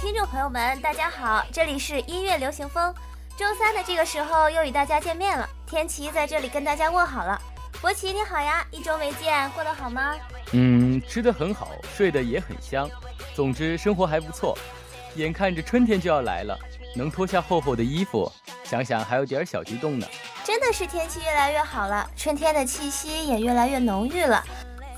听众朋友们，大家好，这里是音乐流行风。周三的这个时候又与大家见面了，天琪在这里跟大家问好了。博奇你好呀，一周没见，过得好吗？嗯，吃得很好，睡得也很香，总之生活还不错。眼看着春天就要来了，能脱下厚厚的衣服，想想还有点小激动呢。真的是天气越来越好了，春天的气息也越来越浓郁了。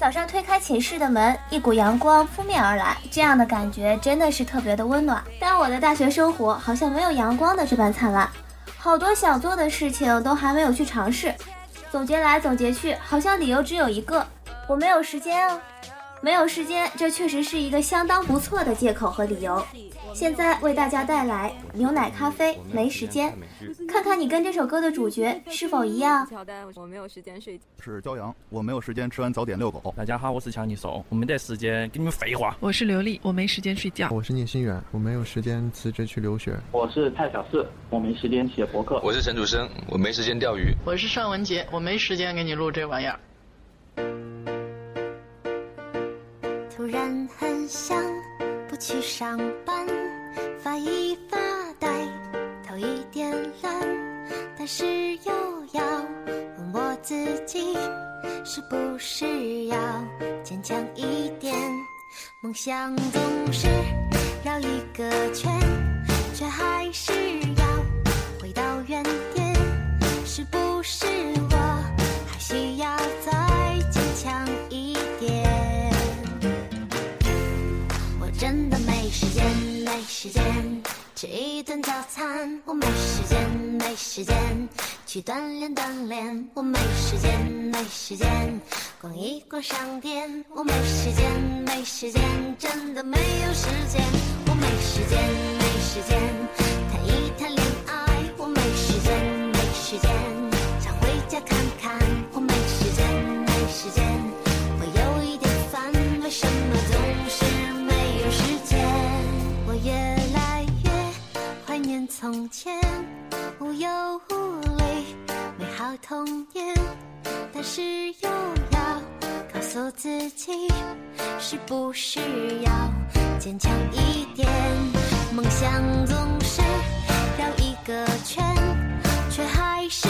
早上推开寝室的门，一股阳光扑面而来，这样的感觉真的是特别的温暖。但我的大学生活好像没有阳光的这般灿烂，好多想做的事情都还没有去尝试。总结来总结去，好像理由只有一个：我没有时间啊。没有时间，这确实是一个相当不错的借口和理由。现在为大家带来牛奶咖啡没时间，看看你跟这首歌的主角是否一样。乔丹，我没有时间睡觉。是骄阳，我没有时间吃完早点遛狗。大家好，我是强尼手，我没得时间跟你们废话。我是刘丽，我没时间睡觉。我是聂心远，我没有时间辞职去留学。我是蔡小四，我没时间写博客。我是陈楚生，我没时间钓鱼。我是尚文杰，我没时间给你录这玩意儿。突然很想不去上班。发一发呆，头一点懒，但是又要问我自己，是不是要坚强一点？梦想总是绕一个圈，间吃一顿早餐，我没时间，没时间去锻炼锻炼，我没时间，没时间逛一逛商店，我没时间，没时间，真的没有时间，我没时间，没时间。从前无忧无虑，美好童年，但是又要告诉自己，是不是要坚强一点？梦想总是绕一个圈，却还是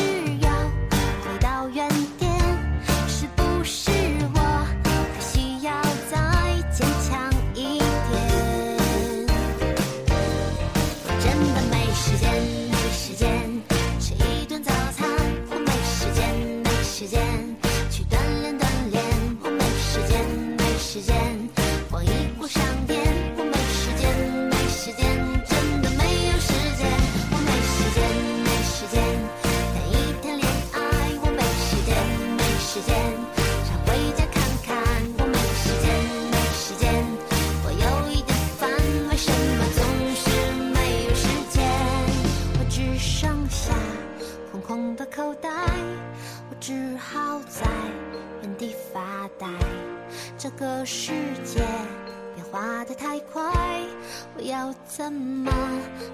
怎么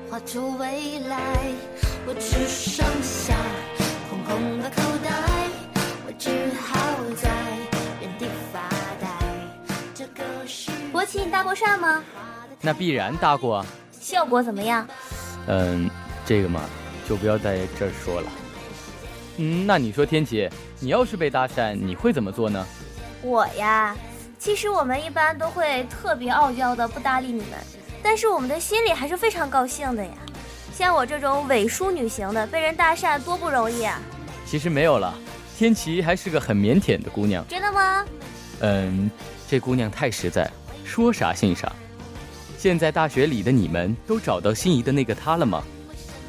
画出未来？我只剩下空空的口袋，我只好在原地发呆。这个是国旗，你搭过讪吗？那必然搭过。效果怎么样？嗯，这个嘛，就不要在这儿说了。嗯，那你说天琪，你要是被搭讪，你会怎么做呢？我呀，其实我们一般都会特别傲娇的不搭理你们。但是我们的心里还是非常高兴的呀，像我这种伪淑女型的，被人搭讪多不容易啊！其实没有了，天琪还是个很腼腆的姑娘。真的吗？嗯，这姑娘太实在，说啥信啥。现在大学里的你们都找到心仪的那个他了吗？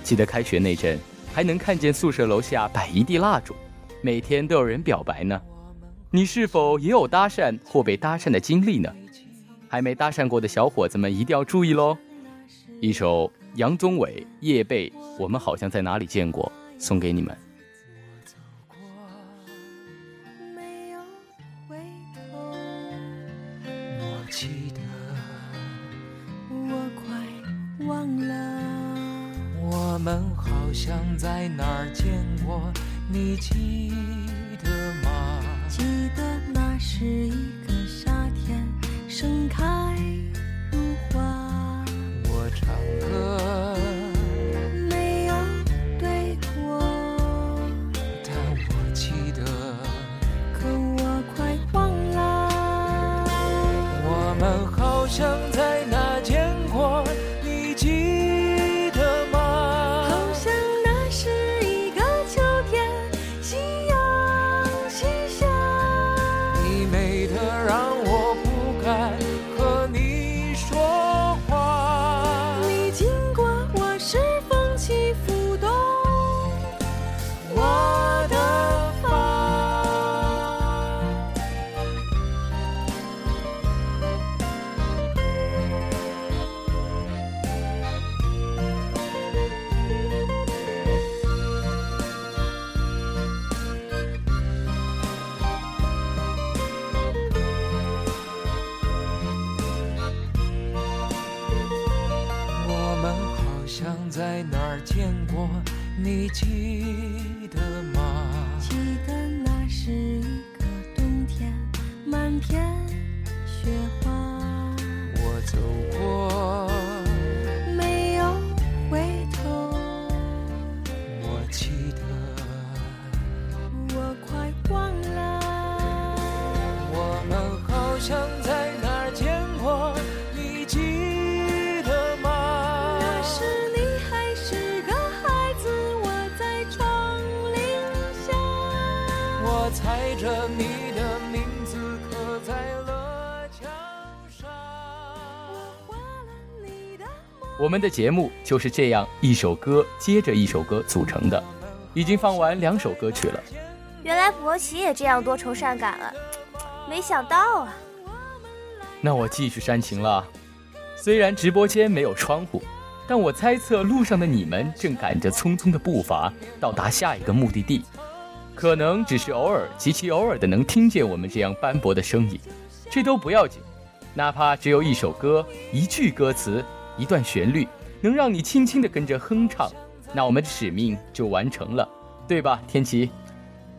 记得开学那阵，还能看见宿舍楼下摆一地蜡烛，每天都有人表白呢。你是否也有搭讪或被搭讪的经历呢？还没搭讪过的小伙子们一定要注意喽！一首杨宗纬、夜背，我们好像在哪里见过，送给你们。我记得，我快忘了，们好像在哪儿见过，你记得吗？记得那是一你记着你的名字刻在了墙上。我们的节目就是这样一首歌接着一首歌组成的，已经放完两首歌曲了。原来博奇也这样多愁善感了，没想到啊！那我继续煽情了。虽然直播间没有窗户，但我猜测路上的你们正赶着匆匆的步伐到达下一个目的地，可能只是偶尔极其偶尔的能听见我们这样斑驳的声音，这都不要紧。哪怕只有一首歌、一句歌词、一段旋律，能让你轻轻地跟着哼唱，那我们的使命就完成了，对吧，天琪？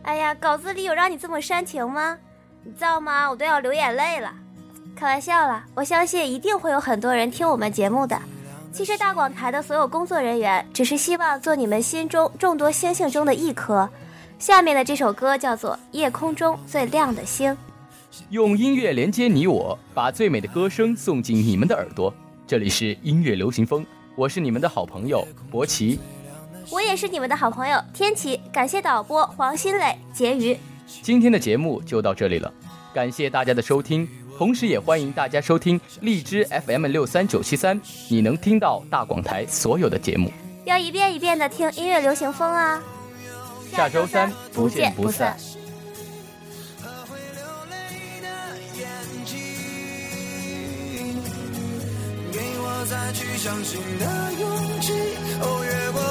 哎呀，稿子里有让你这么煽情吗？你造吗？我都要流眼泪了。开玩笑了，我相信一定会有很多人听我们节目的。其实大广台的所有工作人员只是希望做你们心中众多星星中的一颗。下面的这首歌叫做《夜空中最亮的星》。用音乐连接你我，把最美的歌声送进你们的耳朵。这里是音乐流行风，我是你们的好朋友博奇，我也是你们的好朋友天琪。感谢导播黄新磊、婕妤。今天的节目就到这里了，感谢大家的收听，同时也欢迎大家收听荔枝 FM 六三九七三，你能听到大广台所有的节目。要一遍一遍的听音乐流行风啊！下周三不见不散。再去相信的勇气，哦，越过